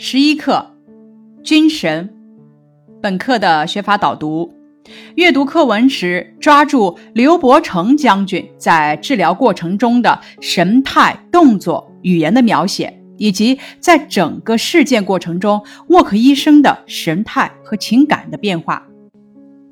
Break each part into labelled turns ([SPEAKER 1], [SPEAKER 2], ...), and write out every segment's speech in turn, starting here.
[SPEAKER 1] 十一课，军神。本课的学法导读：阅读课文时，抓住刘伯承将军在治疗过程中的神态、动作、语言的描写，以及在整个事件过程中沃克医生的神态和情感的变化。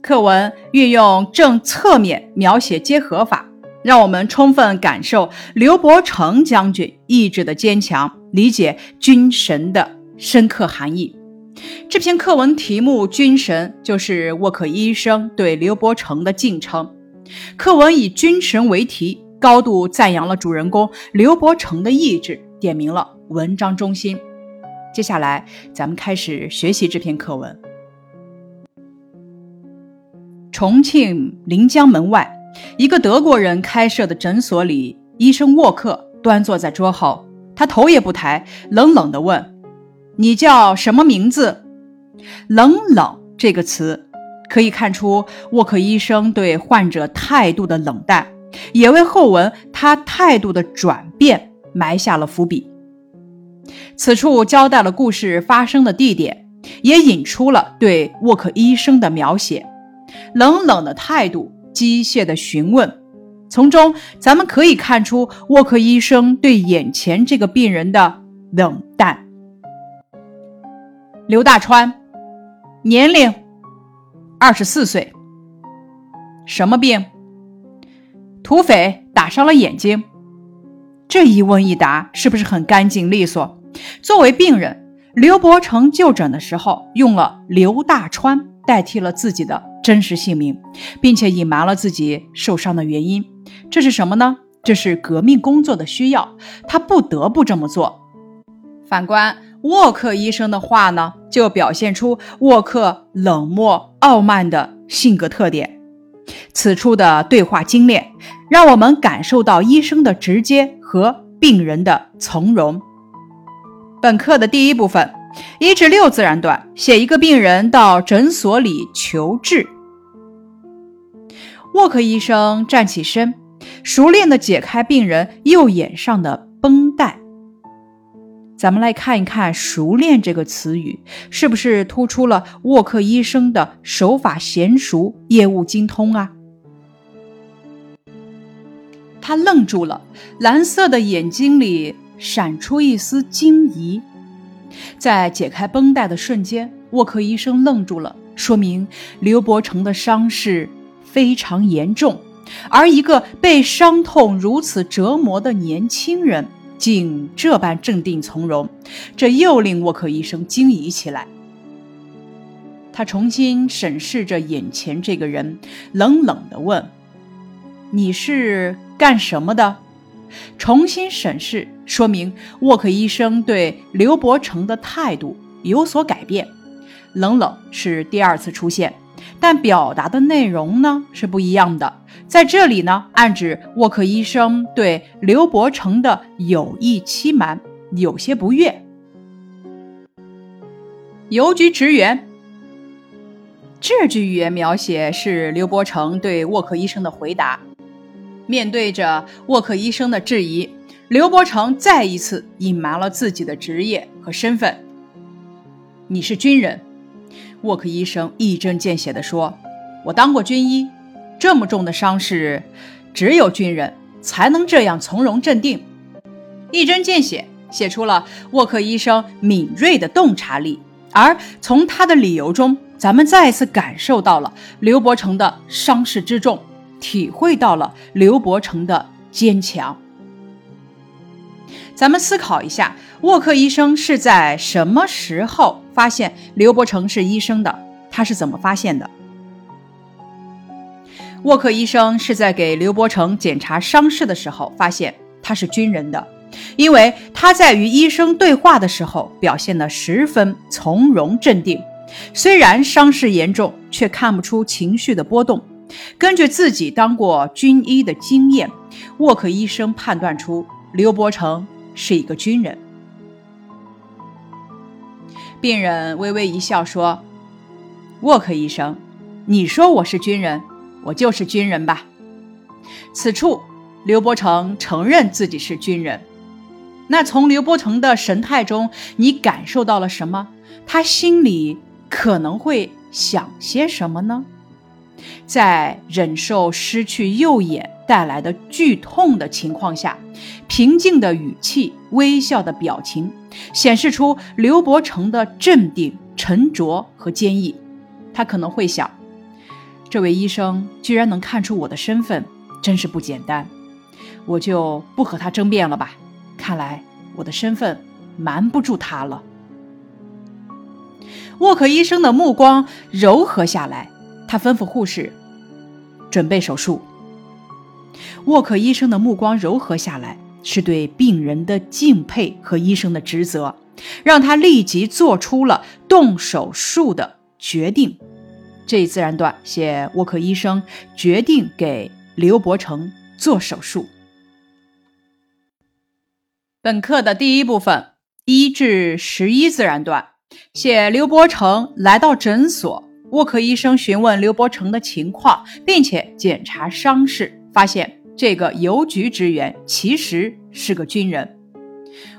[SPEAKER 1] 课文运用正侧面描写结合法。让我们充分感受刘伯承将军意志的坚强，理解军神的深刻含义。这篇课文题目“军神”就是沃克医生对刘伯承的敬称。课文以“军神”为题，高度赞扬了主人公刘伯承的意志，点明了文章中心。接下来，咱们开始学习这篇课文。重庆临江门外。一个德国人开设的诊所里，医生沃克端坐在桌后，他头也不抬，冷冷地问：“你叫什么名字？”“冷冷”这个词可以看出沃克医生对患者态度的冷淡，也为后文他态度的转变埋下了伏笔。此处交代了故事发生的地点，也引出了对沃克医生的描写：冷冷的态度。机械的询问，从中咱们可以看出沃克医生对眼前这个病人的冷淡。刘大川，年龄二十四岁，什么病？土匪打伤了眼睛。这一问一答是不是很干净利索？作为病人，刘伯承就诊的时候用了刘大川代替了自己的。真实姓名，并且隐瞒了自己受伤的原因，这是什么呢？这是革命工作的需要，他不得不这么做。反观沃克医生的话呢，就表现出沃克冷漠傲慢的性格特点。此处的对话精炼，让我们感受到医生的直接和病人的从容。本课的第一部分，一至六自然段，写一个病人到诊所里求治。沃克医生站起身，熟练地解开病人右眼上的绷带。咱们来看一看“熟练”这个词语，是不是突出了沃克医生的手法娴熟、业务精通啊？他愣住了，蓝色的眼睛里闪出一丝惊疑。在解开绷带的瞬间，沃克医生愣住了，说明刘伯承的伤势。非常严重，而一个被伤痛如此折磨的年轻人竟这般镇定从容，这又令沃克医生惊疑起来。他重新审视着眼前这个人，冷冷地问：“你是干什么的？”重新审视，说明沃克医生对刘伯承的态度有所改变。冷冷是第二次出现。但表达的内容呢是不一样的。在这里呢，暗指沃克医生对刘伯承的有意欺瞒有些不悦。邮局职员，这句语言描写是刘伯承对沃克医生的回答。面对着沃克医生的质疑，刘伯承再一次隐瞒了自己的职业和身份。你是军人。沃克医生一针见血地说：“我当过军医，这么重的伤势，只有军人才能这样从容镇定。”一针见血写出了沃克医生敏锐的洞察力，而从他的理由中，咱们再次感受到了刘伯承的伤势之重，体会到了刘伯承的坚强。咱们思考一下，沃克医生是在什么时候发现刘伯承是医生的？他是怎么发现的？沃克医生是在给刘伯承检查伤势的时候发现他是军人的，因为他在与医生对话的时候表现得十分从容镇定，虽然伤势严重，却看不出情绪的波动。根据自己当过军医的经验，沃克医生判断出刘伯承。是一个军人。病人微微一笑说：“沃克医生，你说我是军人，我就是军人吧？”此处，刘伯承承认自己是军人。那从刘伯承的神态中，你感受到了什么？他心里可能会想些什么呢？在忍受失去右眼带来的剧痛的情况下，平静的语气、微笑的表情，显示出刘伯承的镇定、沉着和坚毅。他可能会想：这位医生居然能看出我的身份，真是不简单。我就不和他争辩了吧。看来我的身份瞒不住他了。沃克医生的目光柔和下来，他吩咐护士准备手术。沃克医生的目光柔和下来，是对病人的敬佩和医生的职责，让他立即做出了动手术的决定。这一自然段写沃克医生决定给刘伯承做手术。本课的第一部分一至十一自然段写刘伯承来到诊所，沃克医生询问刘伯承的情况，并且检查伤势，发现这个邮局职员其实是个军人。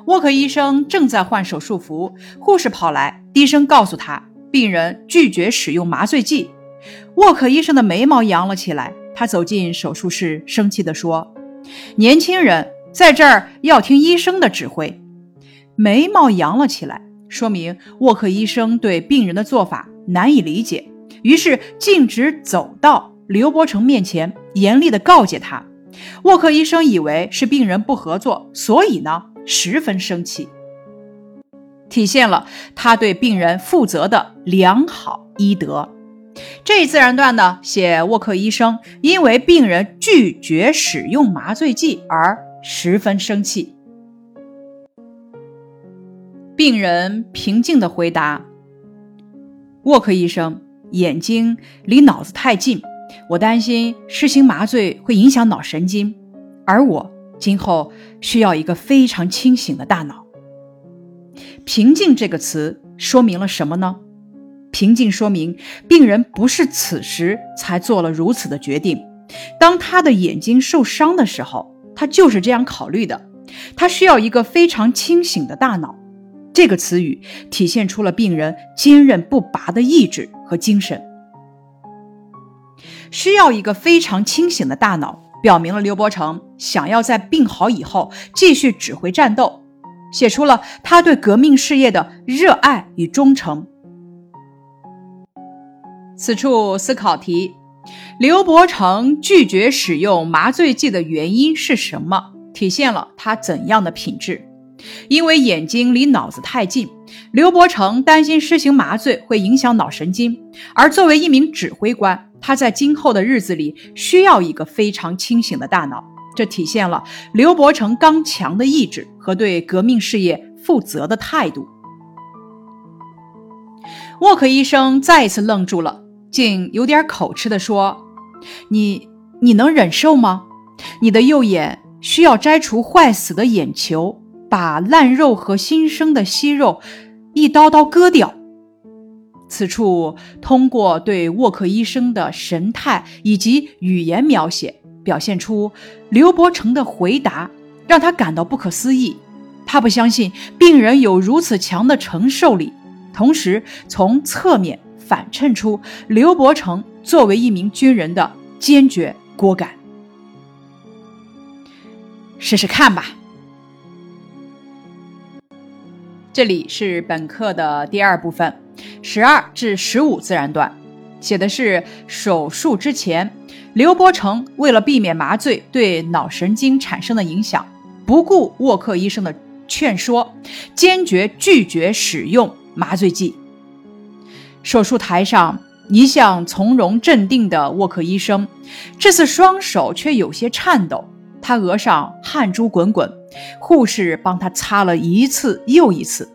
[SPEAKER 1] 沃克医生正在换手术服，护士跑来，低声告诉他。病人拒绝使用麻醉剂，沃克医生的眉毛扬了起来。他走进手术室，生气地说：“年轻人在这儿要听医生的指挥。”眉毛扬了起来，说明沃克医生对病人的做法难以理解，于是径直走到刘伯承面前，严厉地告诫他。沃克医生以为是病人不合作，所以呢，十分生气。体现了他对病人负责的良好医德。这一自然段呢，写沃克医生因为病人拒绝使用麻醉剂而十分生气。病人平静地回答：“沃克医生，眼睛离脑子太近，我担心施行麻醉会影响脑神经，而我今后需要一个非常清醒的大脑。”平静这个词说明了什么呢？平静说明病人不是此时才做了如此的决定。当他的眼睛受伤的时候，他就是这样考虑的。他需要一个非常清醒的大脑。这个词语体现出了病人坚韧不拔的意志和精神。需要一个非常清醒的大脑，表明了刘伯承想要在病好以后继续指挥战斗。写出了他对革命事业的热爱与忠诚。此处思考题：刘伯承拒绝使用麻醉剂的原因是什么？体现了他怎样的品质？因为眼睛离脑子太近，刘伯承担心施行麻醉会影响脑神经。而作为一名指挥官，他在今后的日子里需要一个非常清醒的大脑。这体现了刘伯承刚强的意志和对革命事业负责的态度。沃克医生再一次愣住了，竟有点口吃地说：“你你能忍受吗？你的右眼需要摘除坏死的眼球，把烂肉和新生的息肉一刀刀割掉。”此处通过对沃克医生的神态以及语言描写。表现出刘伯承的回答让他感到不可思议，他不相信病人有如此强的承受力，同时从侧面反衬出刘伯承作为一名军人的坚决果敢。试试看吧。这里是本课的第二部分，十二至十五自然段，写的是手术之前。刘伯承为了避免麻醉对脑神经产生的影响，不顾沃克医生的劝说，坚决拒绝使用麻醉剂。手术台上，一向从容镇定的沃克医生，这次双手却有些颤抖，他额上汗珠滚滚，护士帮他擦了一次又一次，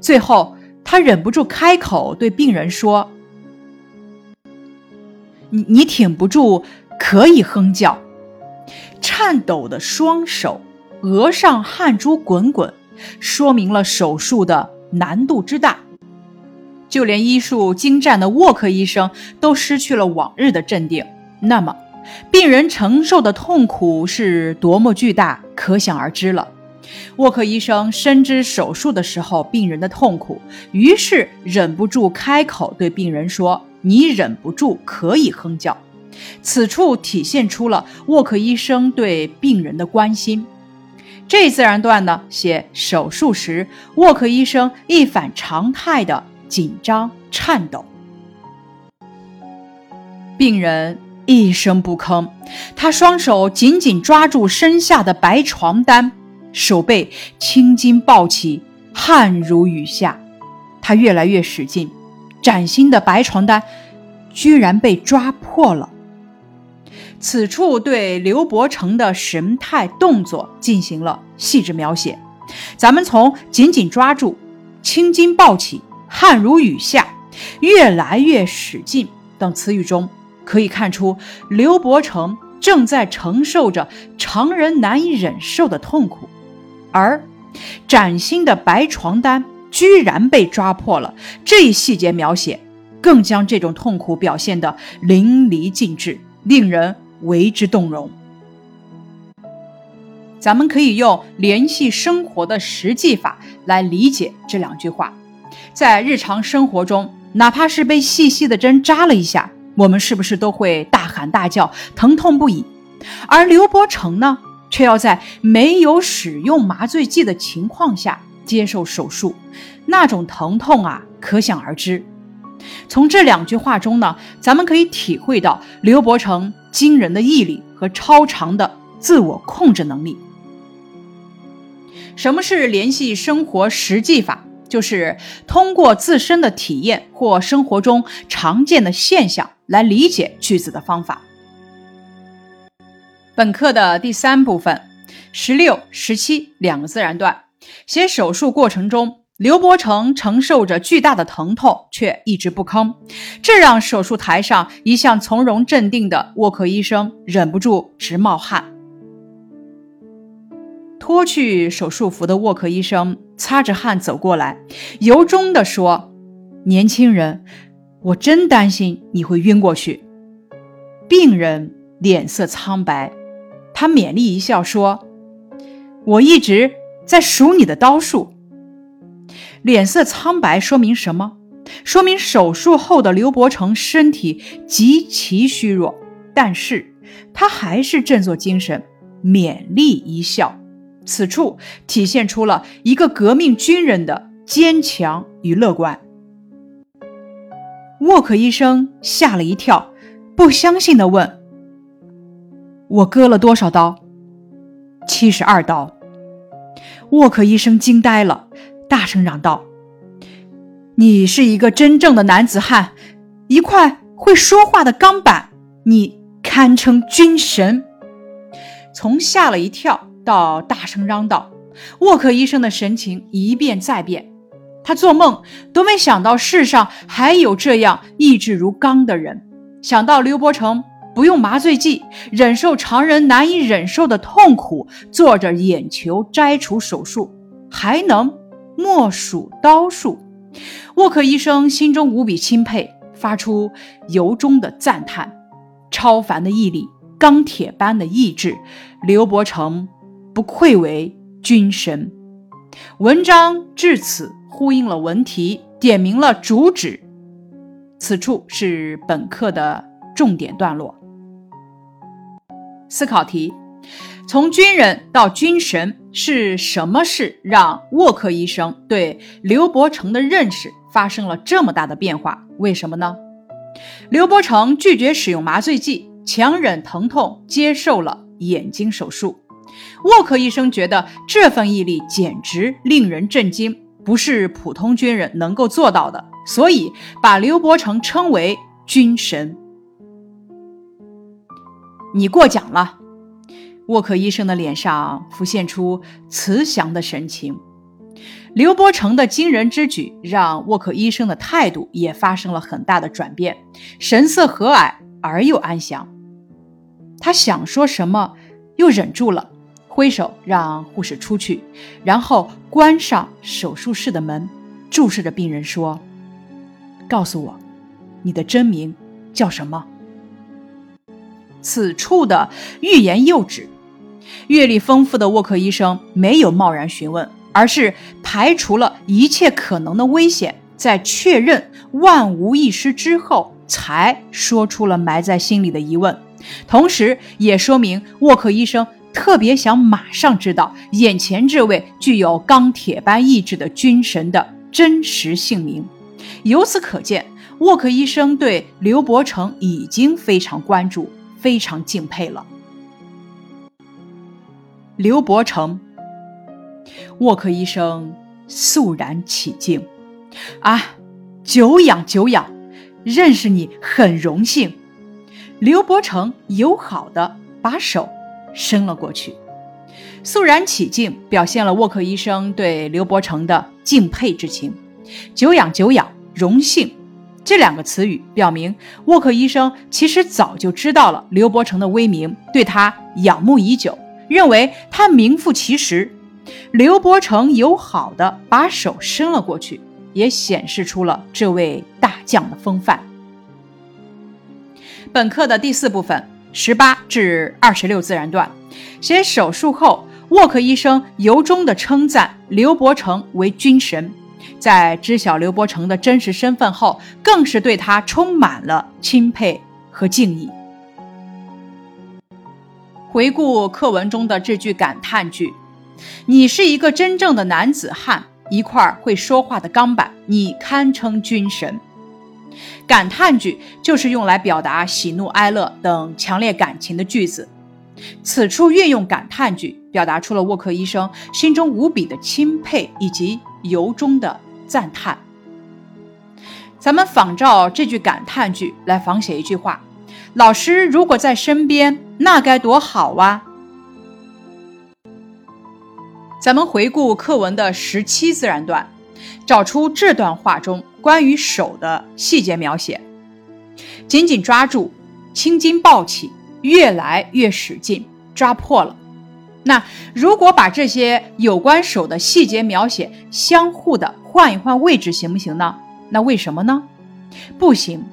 [SPEAKER 1] 最后他忍不住开口对病人说。你你挺不住，可以哼叫。颤抖的双手，额上汗珠滚滚，说明了手术的难度之大。就连医术精湛的沃克医生都失去了往日的镇定。那么，病人承受的痛苦是多么巨大，可想而知了。沃克医生深知手术的时候病人的痛苦，于是忍不住开口对病人说：“你忍不住可以哼叫。”此处体现出了沃克医生对病人的关心。这自然段呢，写手术时沃克医生一反常态的紧张颤抖，病人一声不吭，他双手紧紧抓住身下的白床单。手背青筋暴起，汗如雨下。他越来越使劲，崭新的白床单居然被抓破了。此处对刘伯承的神态动作进行了细致描写。咱们从“紧紧抓住”“青筋暴起”“汗如雨下”“越来越使劲”等词语中，可以看出刘伯承正在承受着常人难以忍受的痛苦。而崭新的白床单居然被抓破了，这一细节描写更将这种痛苦表现得淋漓尽致，令人为之动容。咱们可以用联系生活的实际法来理解这两句话。在日常生活中，哪怕是被细细的针扎了一下，我们是不是都会大喊大叫，疼痛不已？而刘伯承呢？却要在没有使用麻醉剂的情况下接受手术，那种疼痛啊，可想而知。从这两句话中呢，咱们可以体会到刘伯承惊人的毅力和超长的自我控制能力。什么是联系生活实际法？就是通过自身的体验或生活中常见的现象来理解句子的方法。本课的第三部分，十六、十七两个自然段，写手术过程中，刘伯承承受着巨大的疼痛，却一直不吭，这让手术台上一向从容镇定的沃克医生忍不住直冒汗。脱去手术服的沃克医生擦着汗走过来，由衷地说：“年轻人，我真担心你会晕过去。”病人脸色苍白。他勉励一笑说：“我一直在数你的刀数。”脸色苍白说明什么？说明手术后的刘伯承身体极其虚弱，但是他还是振作精神，勉励一笑。此处体现出了一个革命军人的坚强与乐观。沃克医生吓了一跳，不相信地问。我割了多少刀？七十二刀。沃克医生惊呆了，大声嚷道：“你是一个真正的男子汉，一块会说话的钢板，你堪称军神。”从吓了一跳到大声嚷道，沃克医生的神情一变再变。他做梦都没想到世上还有这样意志如钢的人。想到刘伯承。不用麻醉剂，忍受常人难以忍受的痛苦，做着眼球摘除手术，还能默数刀数。沃克医生心中无比钦佩，发出由衷的赞叹：超凡的毅力，钢铁般的意志，刘伯承不愧为军神。文章至此呼应了文题，点明了主旨。此处是本课的重点段落。思考题：从军人到军神是什么事让沃克医生对刘伯承的认识发生了这么大的变化？为什么呢？刘伯承拒绝使用麻醉剂，强忍疼痛接受了眼睛手术。沃克医生觉得这份毅力简直令人震惊，不是普通军人能够做到的，所以把刘伯承称为军神。你过奖了，沃克医生的脸上浮现出慈祥的神情。刘伯承的惊人之举让沃克医生的态度也发生了很大的转变，神色和蔼而又安详。他想说什么，又忍住了，挥手让护士出去，然后关上手术室的门，注视着病人说：“告诉我，你的真名叫什么？”此处的欲言又止，阅历丰富的沃克医生没有贸然询问，而是排除了一切可能的危险，在确认万无一失之后，才说出了埋在心里的疑问。同时，也说明沃克医生特别想马上知道眼前这位具有钢铁般意志的军神的真实姓名。由此可见，沃克医生对刘伯承已经非常关注、非常敬佩了。刘伯承，沃克医生肃然起敬，啊，久仰久仰，认识你很荣幸。刘伯承友好的把手伸了过去，肃然起敬，表现了沃克医生对刘伯承的敬佩之情。久仰久仰，荣幸，这两个词语表明沃克医生其实早就知道了刘伯承的威名，对他仰慕已久。认为他名副其实，刘伯承友好的把手伸了过去，也显示出了这位大将的风范。本课的第四部分十八至二十六自然段，写手术后，沃克医生由衷的称赞刘伯承为军神，在知晓刘伯承的真实身份后，更是对他充满了钦佩和敬意。回顾课文中的这句感叹句：“你是一个真正的男子汉，一块会说话的钢板，你堪称军神。”感叹句就是用来表达喜怒哀乐等强烈感情的句子。此处运用感叹句，表达出了沃克医生心中无比的钦佩以及由衷的赞叹。咱们仿照这句感叹句来仿写一句话。老师如果在身边，那该多好啊！咱们回顾课文的十七自然段，找出这段话中关于手的细节描写。紧紧抓住，青筋暴起，越来越使劲，抓破了。那如果把这些有关手的细节描写相互的换一换位置，行不行呢？那为什么呢？不行。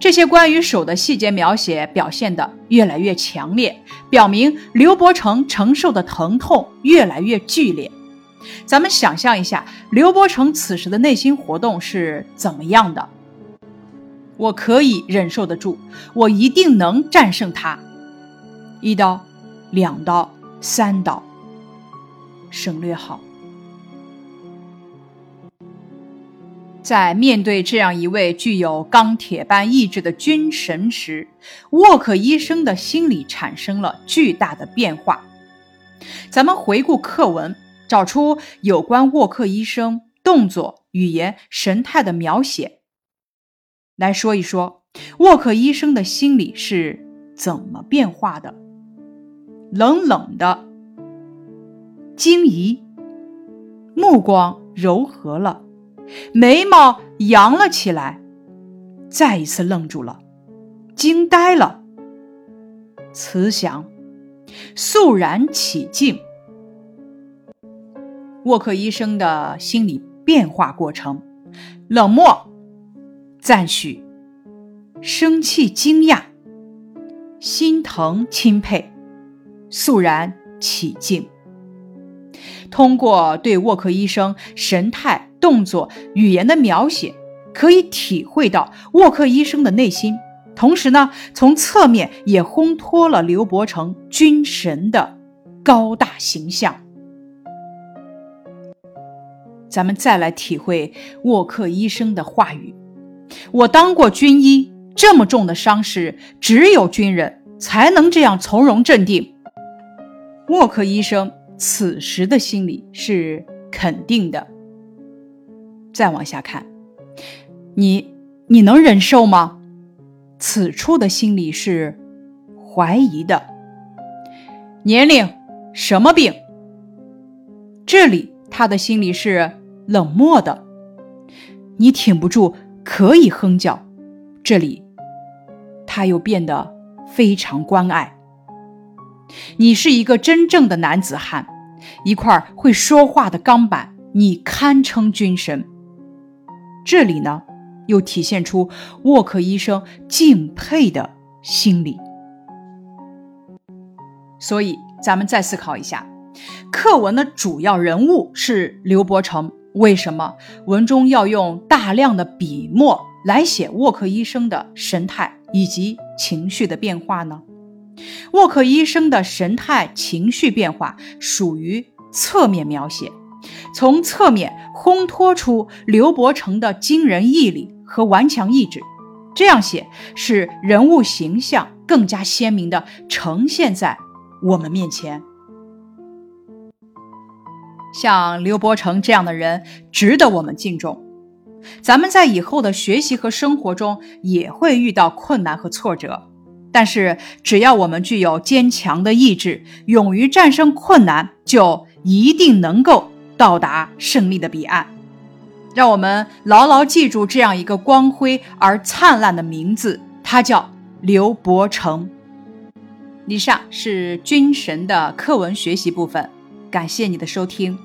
[SPEAKER 1] 这些关于手的细节描写表现得越来越强烈，表明刘伯承承受的疼痛越来越剧烈。咱们想象一下，刘伯承此时的内心活动是怎么样的？我可以忍受得住，我一定能战胜他。一刀，两刀，三刀，省略号。在面对这样一位具有钢铁般意志的军神时，沃克医生的心理产生了巨大的变化。咱们回顾课文，找出有关沃克医生动作、语言、神态的描写，来说一说沃克医生的心理是怎么变化的。冷冷的，惊疑，目光柔和了。眉毛扬了起来，再一次愣住了，惊呆了。慈祥，肃然起敬。沃克医生的心理变化过程：冷漠、赞许、生气、惊讶、心疼、钦佩、肃然起敬。通过对沃克医生神态。动作语言的描写可以体会到沃克医生的内心，同时呢，从侧面也烘托了刘伯承军神的高大形象。咱们再来体会沃克医生的话语：“我当过军医，这么重的伤势，只有军人才能这样从容镇定。”沃克医生此时的心理是肯定的。再往下看，你你能忍受吗？此处的心理是怀疑的。年龄什么病？这里他的心里是冷漠的。你挺不住，可以哼叫。这里他又变得非常关爱。你是一个真正的男子汉，一块会说话的钢板，你堪称军神。这里呢，又体现出沃克医生敬佩的心理。所以，咱们再思考一下，课文的主要人物是刘伯承，为什么文中要用大量的笔墨来写沃克医生的神态以及情绪的变化呢？沃克医生的神态、情绪变化属于侧面描写，从侧面烘托出刘伯承的惊人毅力和顽强意志。这样写，使人物形象更加鲜明地呈现在我们面前。像刘伯承这样的人，值得我们敬重。咱们在以后的学习和生活中，也会遇到困难和挫折，但是只要我们具有坚强的意志，勇于战胜困难，就一定能够到达胜利的彼岸。让我们牢牢记住这样一个光辉而灿烂的名字，他叫刘伯承。以上是军神的课文学习部分，感谢你的收听。